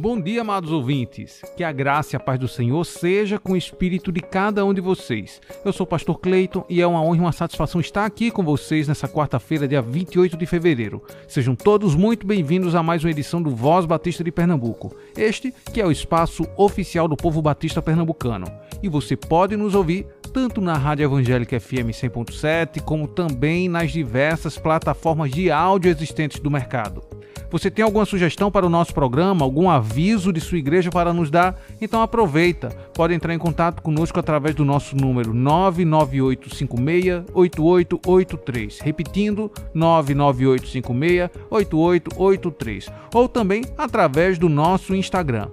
Bom dia, amados ouvintes. Que a graça e a paz do Senhor seja com o espírito de cada um de vocês. Eu sou o pastor Cleiton e é uma honra e uma satisfação estar aqui com vocês nessa quarta-feira, dia 28 de fevereiro. Sejam todos muito bem-vindos a mais uma edição do Voz Batista de Pernambuco. Este que é o espaço oficial do povo batista pernambucano. E você pode nos ouvir tanto na Rádio Evangélica FM 100.7, como também nas diversas plataformas de áudio existentes do mercado. Você tem alguma sugestão para o nosso programa, algum aviso de sua igreja para nos dar? Então aproveita. Pode entrar em contato conosco através do nosso número 998568883. Repetindo, 998568883. Ou também através do nosso Instagram,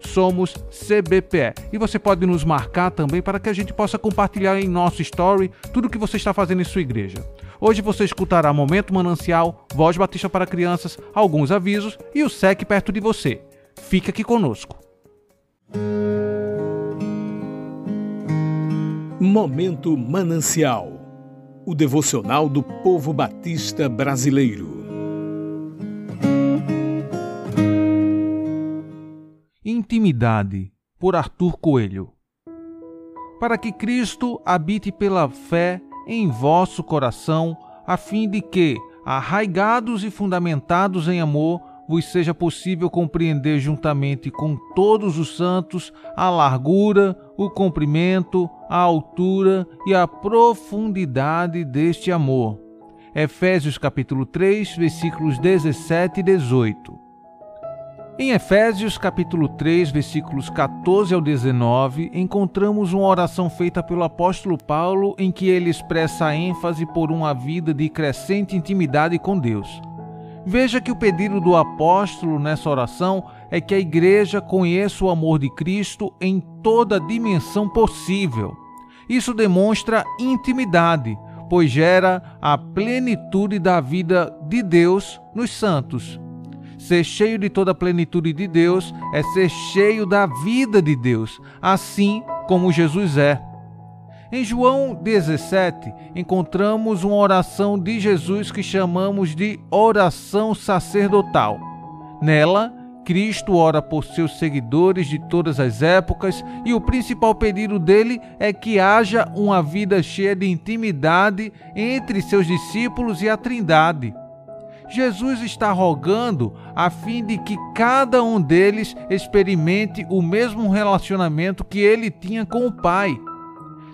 @somoscbpe. E você pode nos marcar também para que a gente possa compartilhar em nosso story tudo o que você está fazendo em sua igreja. Hoje você escutará Momento Manancial, Voz Batista para Crianças, alguns avisos e o SEC perto de você. Fica aqui conosco. Momento Manancial o devocional do povo batista brasileiro. Intimidade, por Arthur Coelho. Para que Cristo habite pela fé em vosso coração, a fim de que, arraigados e fundamentados em amor, vos seja possível compreender juntamente com todos os santos a largura, o comprimento, a altura e a profundidade deste amor. Efésios capítulo 3, versículos 17 e 18. Em Efésios capítulo 3, versículos 14 ao 19, encontramos uma oração feita pelo apóstolo Paulo em que ele expressa ênfase por uma vida de crescente intimidade com Deus. Veja que o pedido do apóstolo nessa oração é que a igreja conheça o amor de Cristo em toda a dimensão possível. Isso demonstra intimidade, pois gera a plenitude da vida de Deus nos santos. Ser cheio de toda a plenitude de Deus é ser cheio da vida de Deus, assim como Jesus é. Em João 17, encontramos uma oração de Jesus que chamamos de oração sacerdotal. Nela, Cristo ora por seus seguidores de todas as épocas e o principal pedido dele é que haja uma vida cheia de intimidade entre seus discípulos e a Trindade. Jesus está rogando a fim de que cada um deles experimente o mesmo relacionamento que ele tinha com o Pai.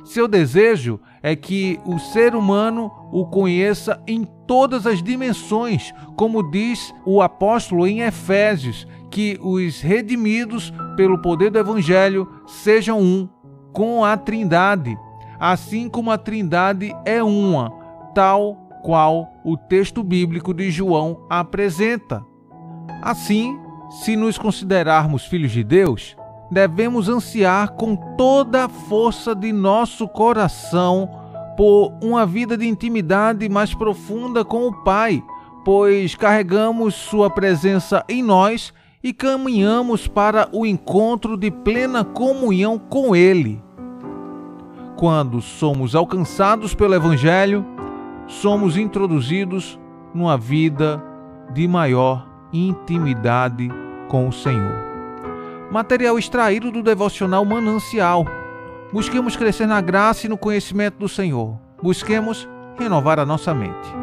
Seu desejo é que o ser humano o conheça em todas as dimensões, como diz o apóstolo em Efésios, que os redimidos pelo poder do Evangelho sejam um com a Trindade, assim como a Trindade é uma, tal qual o texto bíblico de João apresenta. Assim, se nos considerarmos filhos de Deus, devemos ansiar com toda a força de nosso coração por uma vida de intimidade mais profunda com o Pai, pois carregamos Sua presença em nós e caminhamos para o encontro de plena comunhão com Ele. Quando somos alcançados pelo Evangelho, somos introduzidos numa vida de maior intimidade com o Senhor. Material extraído do devocional Manancial. Busquemos crescer na graça e no conhecimento do Senhor. Busquemos renovar a nossa mente.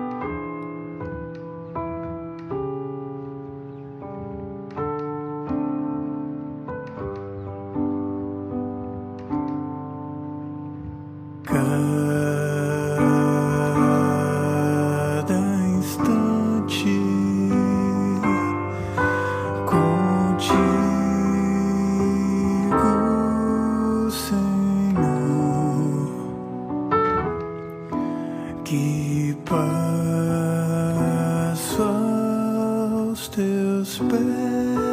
still spare.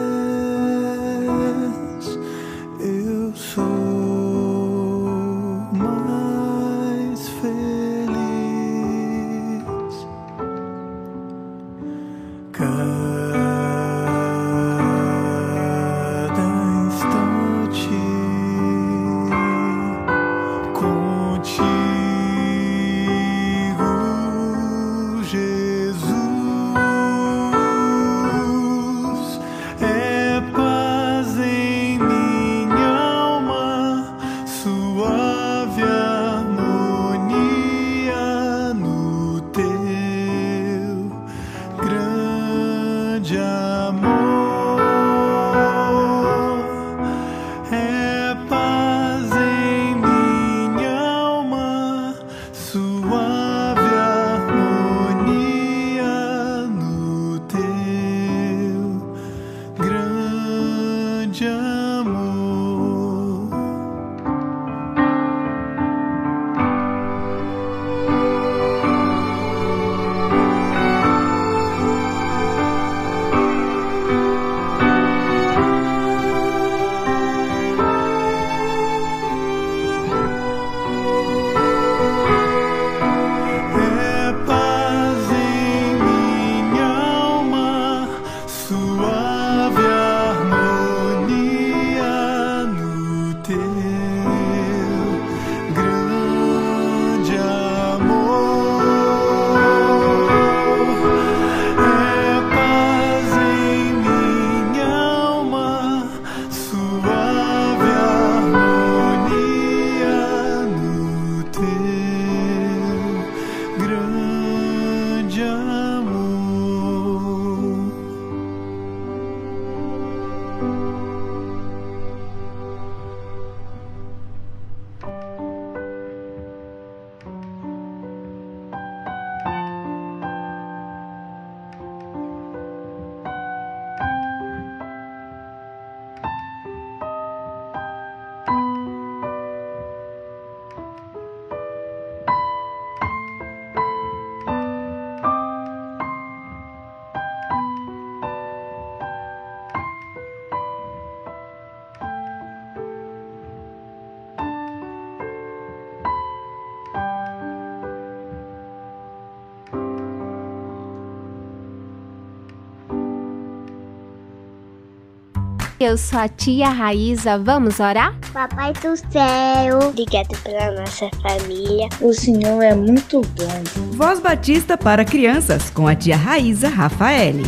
Eu sou a tia Raíza, vamos orar? Papai do céu, obrigado pela nossa família. O Senhor é muito bom. Voz Batista para crianças com a tia Raíza Rafaele.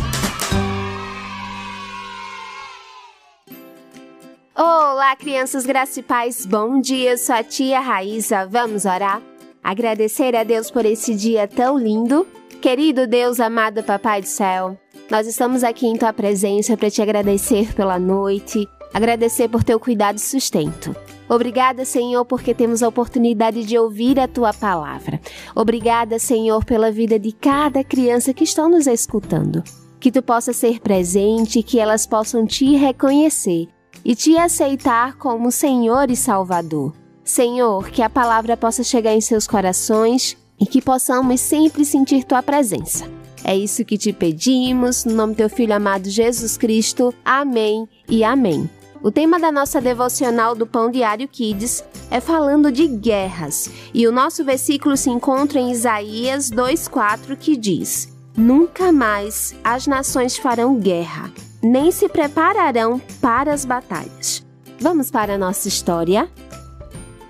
Olá, crianças graças e paz. Bom dia, eu sou a tia Raíza. Vamos orar? Agradecer a Deus por esse dia tão lindo. Querido Deus, amado Papai do céu, nós estamos aqui em tua presença para te agradecer pela noite, agradecer por teu cuidado e sustento. Obrigada, Senhor, porque temos a oportunidade de ouvir a tua palavra. Obrigada, Senhor, pela vida de cada criança que estão nos escutando. Que tu possa ser presente, que elas possam te reconhecer e te aceitar como Senhor e Salvador. Senhor, que a palavra possa chegar em seus corações e que possamos sempre sentir tua presença. É isso que te pedimos, no nome do teu filho amado Jesus Cristo. Amém e amém. O tema da nossa devocional do Pão Diário Kids é falando de guerras, e o nosso versículo se encontra em Isaías 2:4 que diz: Nunca mais as nações farão guerra, nem se prepararão para as batalhas. Vamos para a nossa história?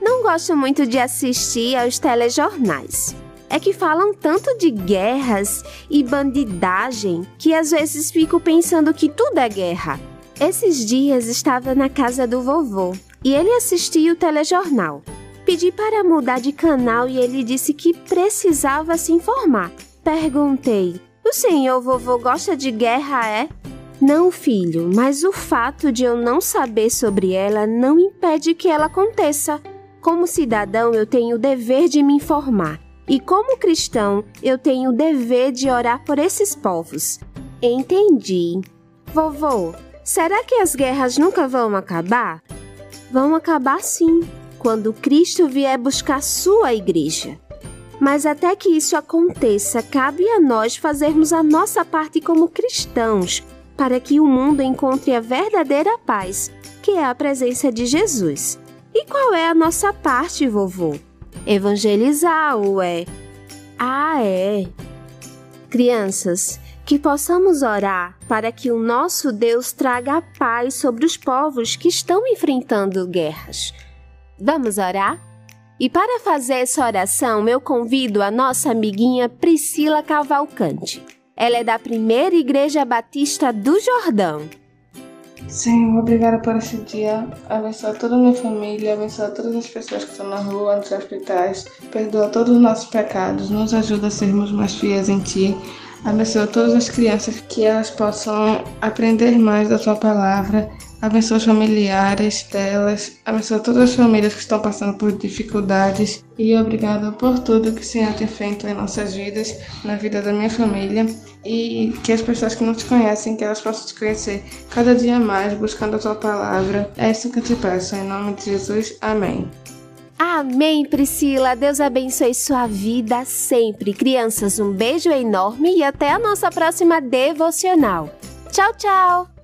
Não gosto muito de assistir aos telejornais é que falam tanto de guerras e bandidagem que às vezes fico pensando que tudo é guerra. Esses dias estava na casa do vovô e ele assistia o telejornal. Pedi para mudar de canal e ele disse que precisava se informar. Perguntei: O senhor vovô gosta de guerra, é? Não, filho, mas o fato de eu não saber sobre ela não impede que ela aconteça. Como cidadão, eu tenho o dever de me informar e como cristão, eu tenho o dever de orar por esses povos. Entendi. Vovô, será que as guerras nunca vão acabar? Vão acabar sim, quando Cristo vier buscar sua igreja. Mas até que isso aconteça, cabe a nós fazermos a nossa parte como cristãos, para que o mundo encontre a verdadeira paz, que é a presença de Jesus. E qual é a nossa parte, vovô? Evangelizar, ué. Ah, é. Crianças, que possamos orar para que o nosso Deus traga a paz sobre os povos que estão enfrentando guerras. Vamos orar? E para fazer essa oração, eu convido a nossa amiguinha Priscila Cavalcante. Ela é da Primeira Igreja Batista do Jordão. Senhor, obrigada por esse dia. Abençoa toda a minha família, abençoa todas as pessoas que estão na rua, nos hospitais. Perdoa todos os nossos pecados, nos ajuda a sermos mais fiéis em Ti. Abençoa todas as crianças que elas possam aprender mais da Tua palavra. Abençoa os familiares delas. Abençoa todas as famílias que estão passando por dificuldades. E obrigada por tudo que o Senhor tem feito em nossas vidas, na vida da minha família. E que as pessoas que não te conhecem, que elas possam te conhecer cada dia mais, buscando a Tua palavra. É isso que eu te peço. Em nome de Jesus. Amém. Amém, Priscila. Deus abençoe sua vida sempre. Crianças, um beijo enorme e até a nossa próxima devocional. Tchau, tchau!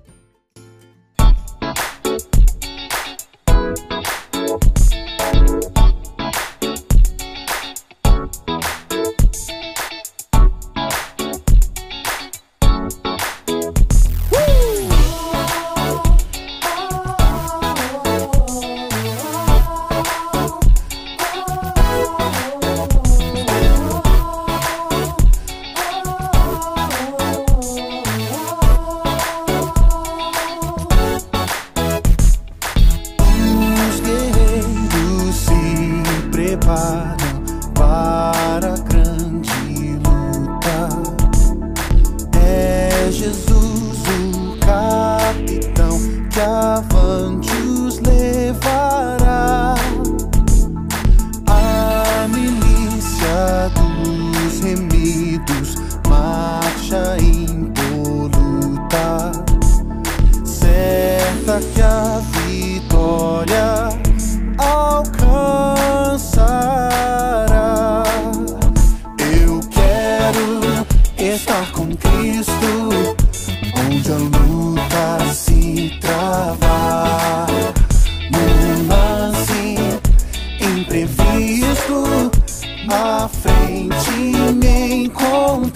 Até que eu possa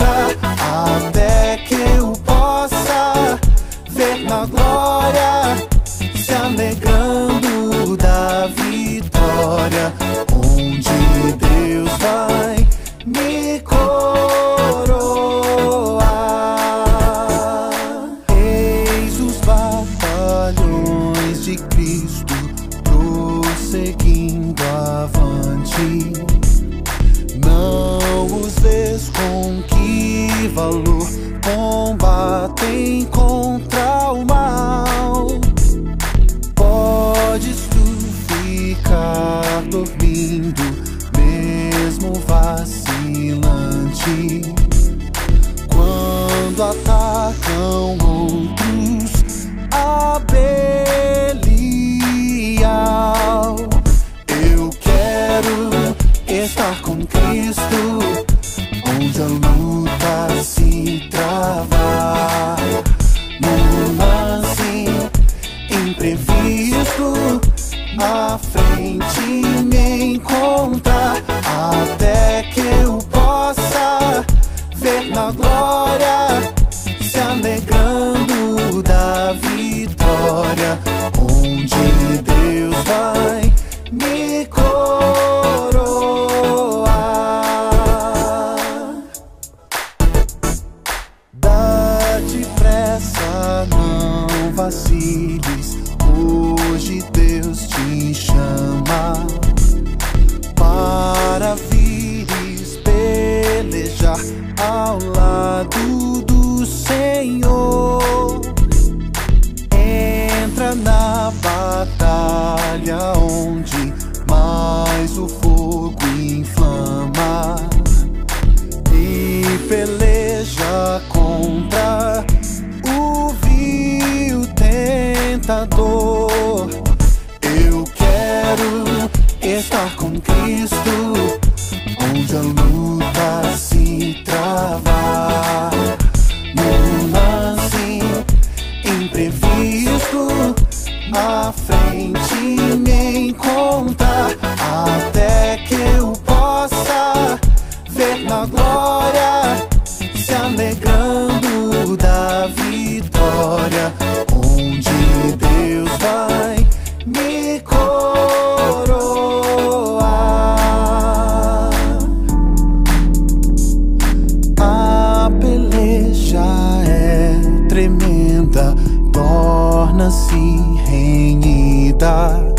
tremenda, torna-se renhida.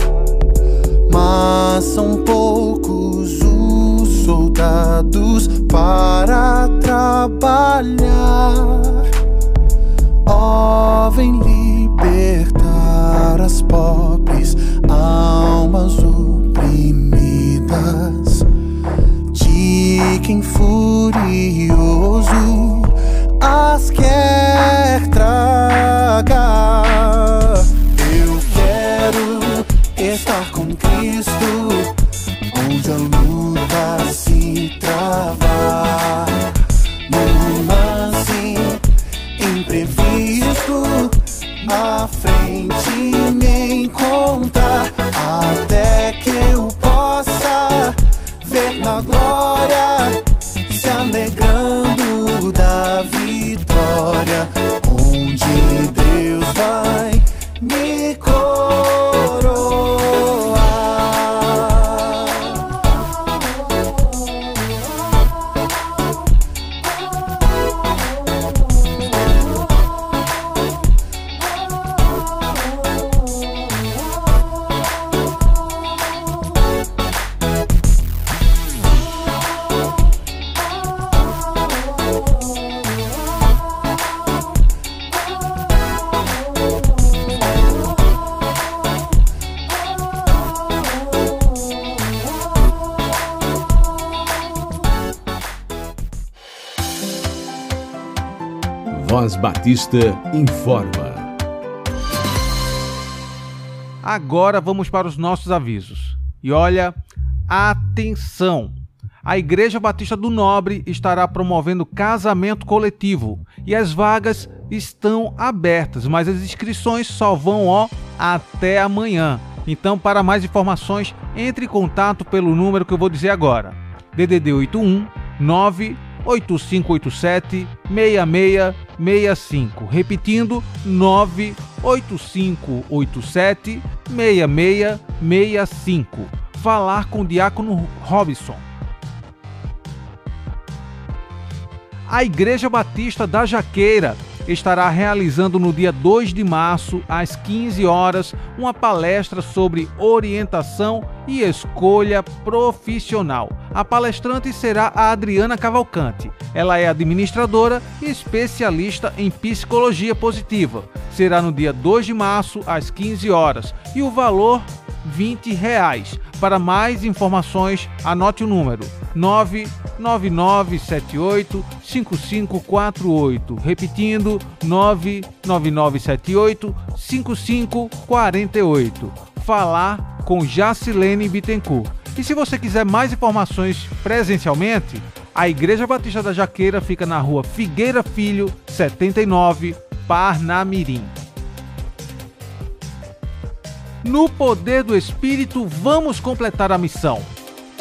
Mas são poucos os soldados para trabalhar. Ó, vem libertar as pobres almas oprimidas de quem furioso as quer tragar. Eu Batista informa. Agora vamos para os nossos avisos. E olha, atenção! A Igreja Batista do Nobre estará promovendo casamento coletivo e as vagas estão abertas, mas as inscrições só vão ó, até amanhã. Então, para mais informações, entre em contato pelo número que eu vou dizer agora: DDD 81 98587 6665. Repetindo, 98587 6665. Falar com o Diácono Robson. A Igreja Batista da Jaqueira estará realizando no dia 2 de março, às 15 horas, uma palestra sobre orientação e escolha profissional. A palestrante será a Adriana Cavalcante. Ela é administradora e especialista em psicologia positiva. Será no dia 2 de março, às 15 horas. E o valor 20 reais. Para mais informações, anote o número 99978 5548. Repetindo, 99978 5548. Falar com Jacilene Bittencourt. E se você quiser mais informações presencialmente, a Igreja Batista da Jaqueira fica na rua Figueira Filho, 79, Parnamirim. No poder do Espírito, vamos completar a missão.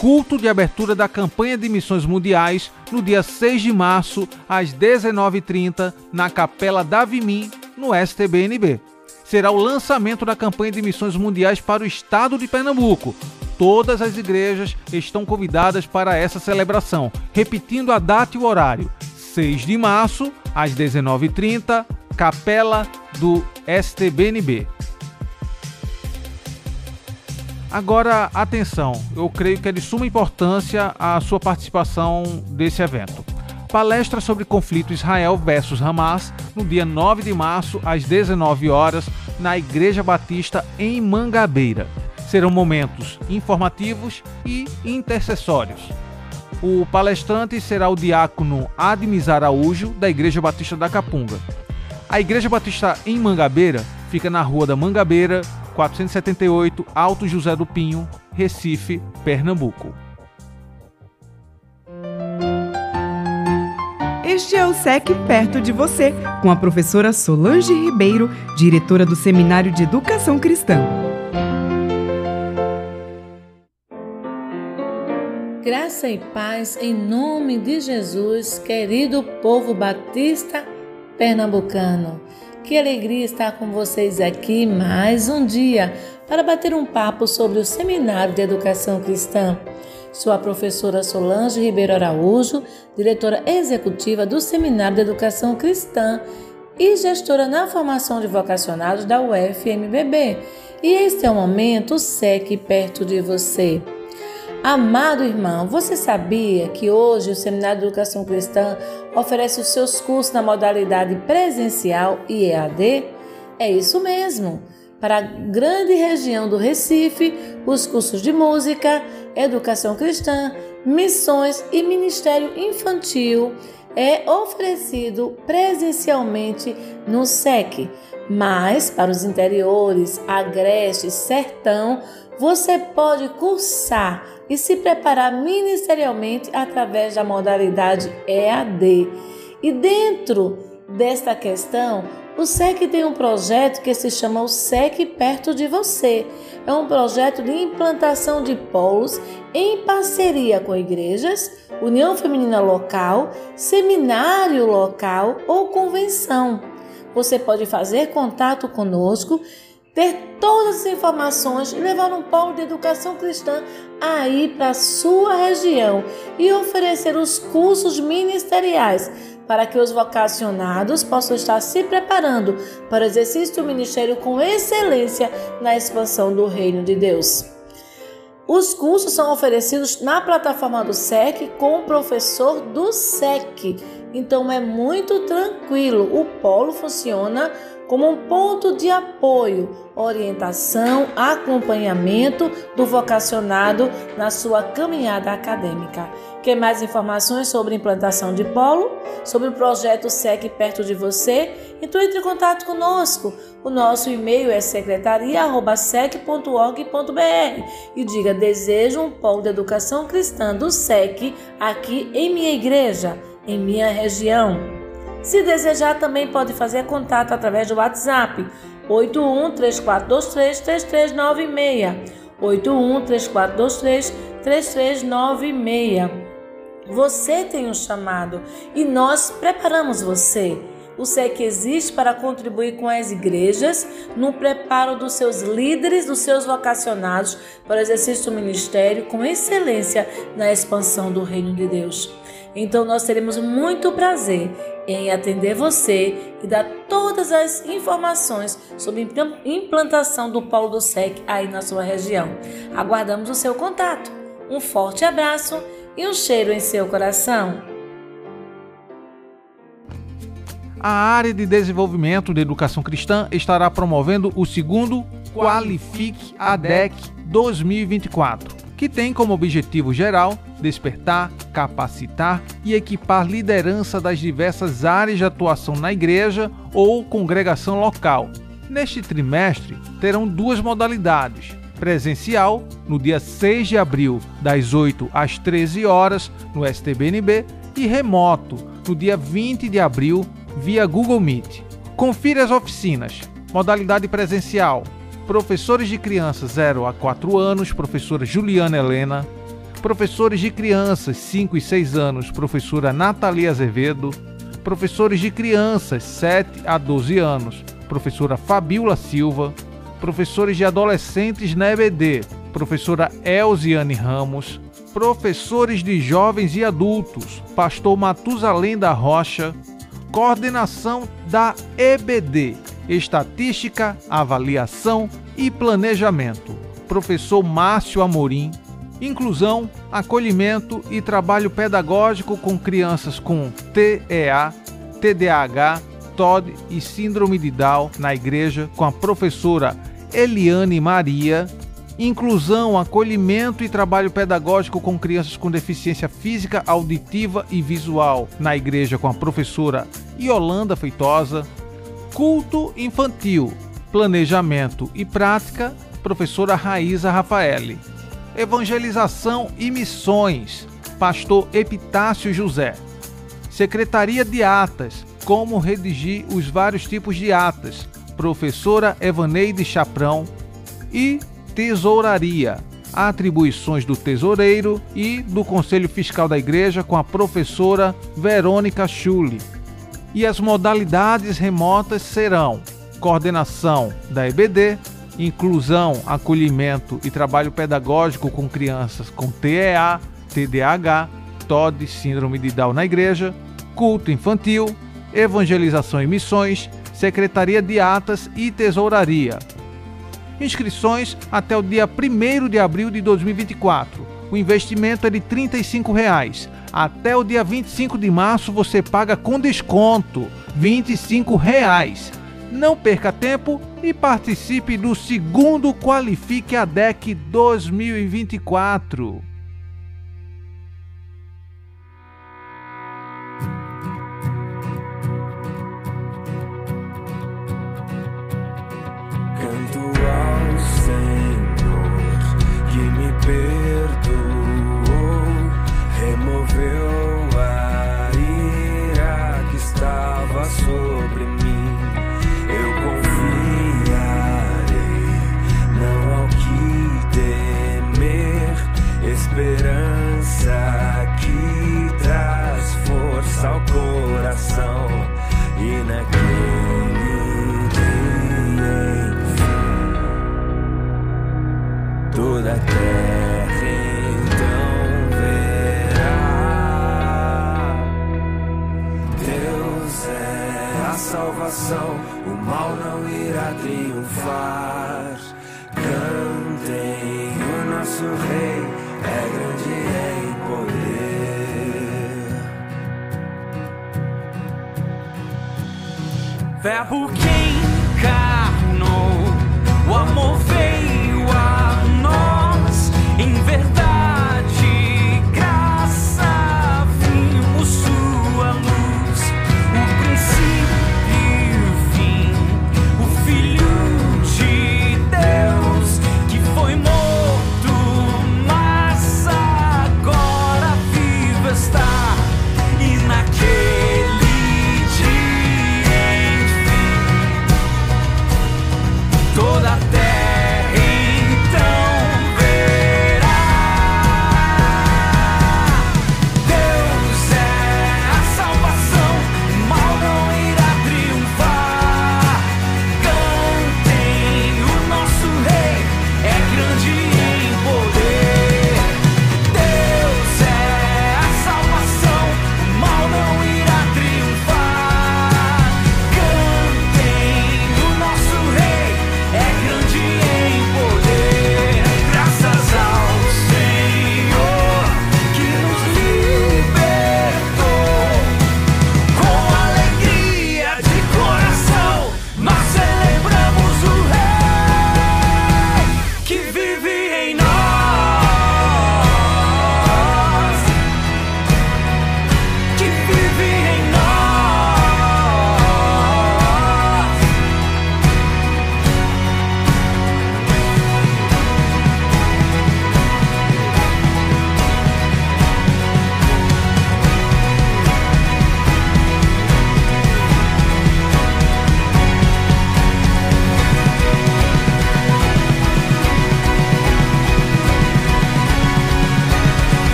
Culto de abertura da campanha de missões mundiais no dia 6 de março, às 19h30, na Capela Davimim, no STBNB. Será o lançamento da campanha de missões mundiais para o estado de Pernambuco. Todas as igrejas estão convidadas para essa celebração. Repetindo a data e o horário: 6 de março, às 19h30, Capela do STBNB. Agora, atenção, eu creio que é de suma importância a sua participação desse evento. Palestra sobre conflito Israel versus Hamas no dia 9 de março às 19 horas na Igreja Batista em Mangabeira. Serão momentos informativos e intercessórios. O palestrante será o diácono Admis Araújo da Igreja Batista da Capunga. A Igreja Batista em Mangabeira fica na Rua da Mangabeira, 478, Alto José do Pinho, Recife, Pernambuco. Este é o SEC Perto de Você, com a professora Solange Ribeiro, diretora do Seminário de Educação Cristã. Graça e paz em nome de Jesus, querido povo batista pernambucano. Que alegria estar com vocês aqui mais um dia para bater um papo sobre o Seminário de Educação Cristã. Sou a professora Solange Ribeiro Araújo, diretora executiva do Seminário de Educação Cristã e gestora na formação de vocacionados da UFMBB. E este é o momento SEC perto de você. Amado irmão, você sabia que hoje o Seminário de Educação Cristã oferece os seus cursos na modalidade presencial e EAD? É isso mesmo. Para a grande região do Recife, os cursos de música, educação cristã, missões e ministério infantil é oferecido presencialmente no SEC. Mas para os interiores, Agreste, Sertão, você pode cursar e se preparar ministerialmente através da modalidade EAD. E dentro desta questão, o SEC tem um projeto que se chama o SEC Perto de Você. É um projeto de implantação de polos em parceria com igrejas, União Feminina Local, seminário local ou convenção. Você pode fazer contato conosco ter todas as informações e levar um polo de educação cristã aí para a sua região e oferecer os cursos ministeriais para que os vocacionados possam estar se preparando para o exercício do ministério com excelência na expansão do reino de Deus. Os cursos são oferecidos na plataforma do SEC com o professor do SEC. Então é muito tranquilo. O polo funciona como um ponto de apoio, orientação, acompanhamento do vocacionado na sua caminhada acadêmica. Quer mais informações sobre implantação de polo, sobre o projeto SEC perto de você? Então entre em contato conosco. O nosso e-mail é secretaria@sec.org.br e diga: "Desejo um polo de educação cristã do SEC aqui em minha igreja, em minha região". Se desejar, também pode fazer contato através do WhatsApp 81 3423 3396. 81 3423 3396. Você tem um chamado e nós preparamos você. O SEC existe para contribuir com as igrejas no preparo dos seus líderes, dos seus vocacionados para o exercício do ministério com excelência na expansão do reino de Deus. Então nós teremos muito prazer em atender você e dar todas as informações sobre implantação do Polo do SEC aí na sua região. Aguardamos o seu contato. Um forte abraço e um cheiro em seu coração. a área de desenvolvimento de educação cristã estará promovendo o segundo Qualifique ADEC 2024, que tem como objetivo geral despertar, capacitar e equipar liderança das diversas áreas de atuação na igreja ou congregação local. Neste trimestre, terão duas modalidades: presencial, no dia 6 de abril, das 8 às 13 horas, no STBNB, e remoto, no dia 20 de abril, via Google Meet. Confira as oficinas. Modalidade presencial: professores de crianças 0 a 4 anos, professora Juliana Helena, professores de crianças 5 e 6 anos, professora Natalia Azevedo, professores de crianças 7 a 12 anos, professora Fabiola Silva, professores de adolescentes na EBD, professora Elziane Ramos, professores de jovens e adultos, pastor Matusalém da Rocha, coordenação da EBD, Estatística, Avaliação e Planejamento, professor Márcio Amorim, inclusão, acolhimento e trabalho pedagógico com crianças com TEA, TDAH, TOD e Síndrome de Down na igreja com a professora Eliane Maria, inclusão, acolhimento e trabalho pedagógico com crianças com deficiência física, auditiva e visual na igreja com a professora Yolanda Feitosa, culto infantil, planejamento e prática, professora Raíza Rafaeli, evangelização e missões, pastor Epitácio José, secretaria de atas, como redigir os vários tipos de atas, professora Evaneide Chaprão e Tesouraria, atribuições do tesoureiro e do Conselho Fiscal da Igreja com a professora Verônica Schulli. E as modalidades remotas serão coordenação da EBD, inclusão, acolhimento e trabalho pedagógico com crianças com TEA, TDAH, TOD, síndrome de Down na igreja, culto infantil, evangelização e missões, secretaria de atas e tesouraria. Inscrições até o dia 1 de abril de 2024. O investimento é de 35 reais. Até o dia 25 de março você paga com desconto 25 reais. Não perca tempo e participe do segundo Qualifique a DEC 2024. Verbo que encarnou, o amor veio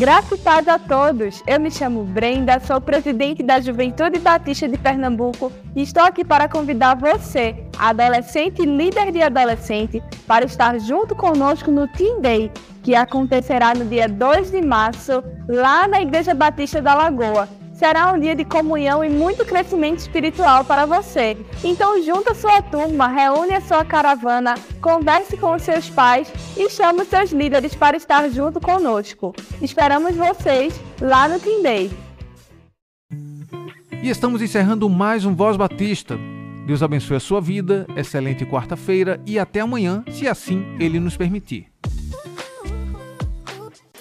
Graça e paz a todos. Eu me chamo Brenda, sou presidente da Juventude Batista de Pernambuco e estou aqui para convidar você, adolescente e líder de adolescente, para estar junto conosco no Team Day, que acontecerá no dia 2 de março, lá na Igreja Batista da Lagoa será um dia de comunhão e muito crescimento espiritual para você. Então junta sua turma, reúne a sua caravana, converse com os seus pais e chame os seus líderes para estar junto conosco. Esperamos vocês lá no Tindei. E estamos encerrando mais um Voz Batista. Deus abençoe a sua vida, excelente quarta-feira e até amanhã, se assim Ele nos permitir.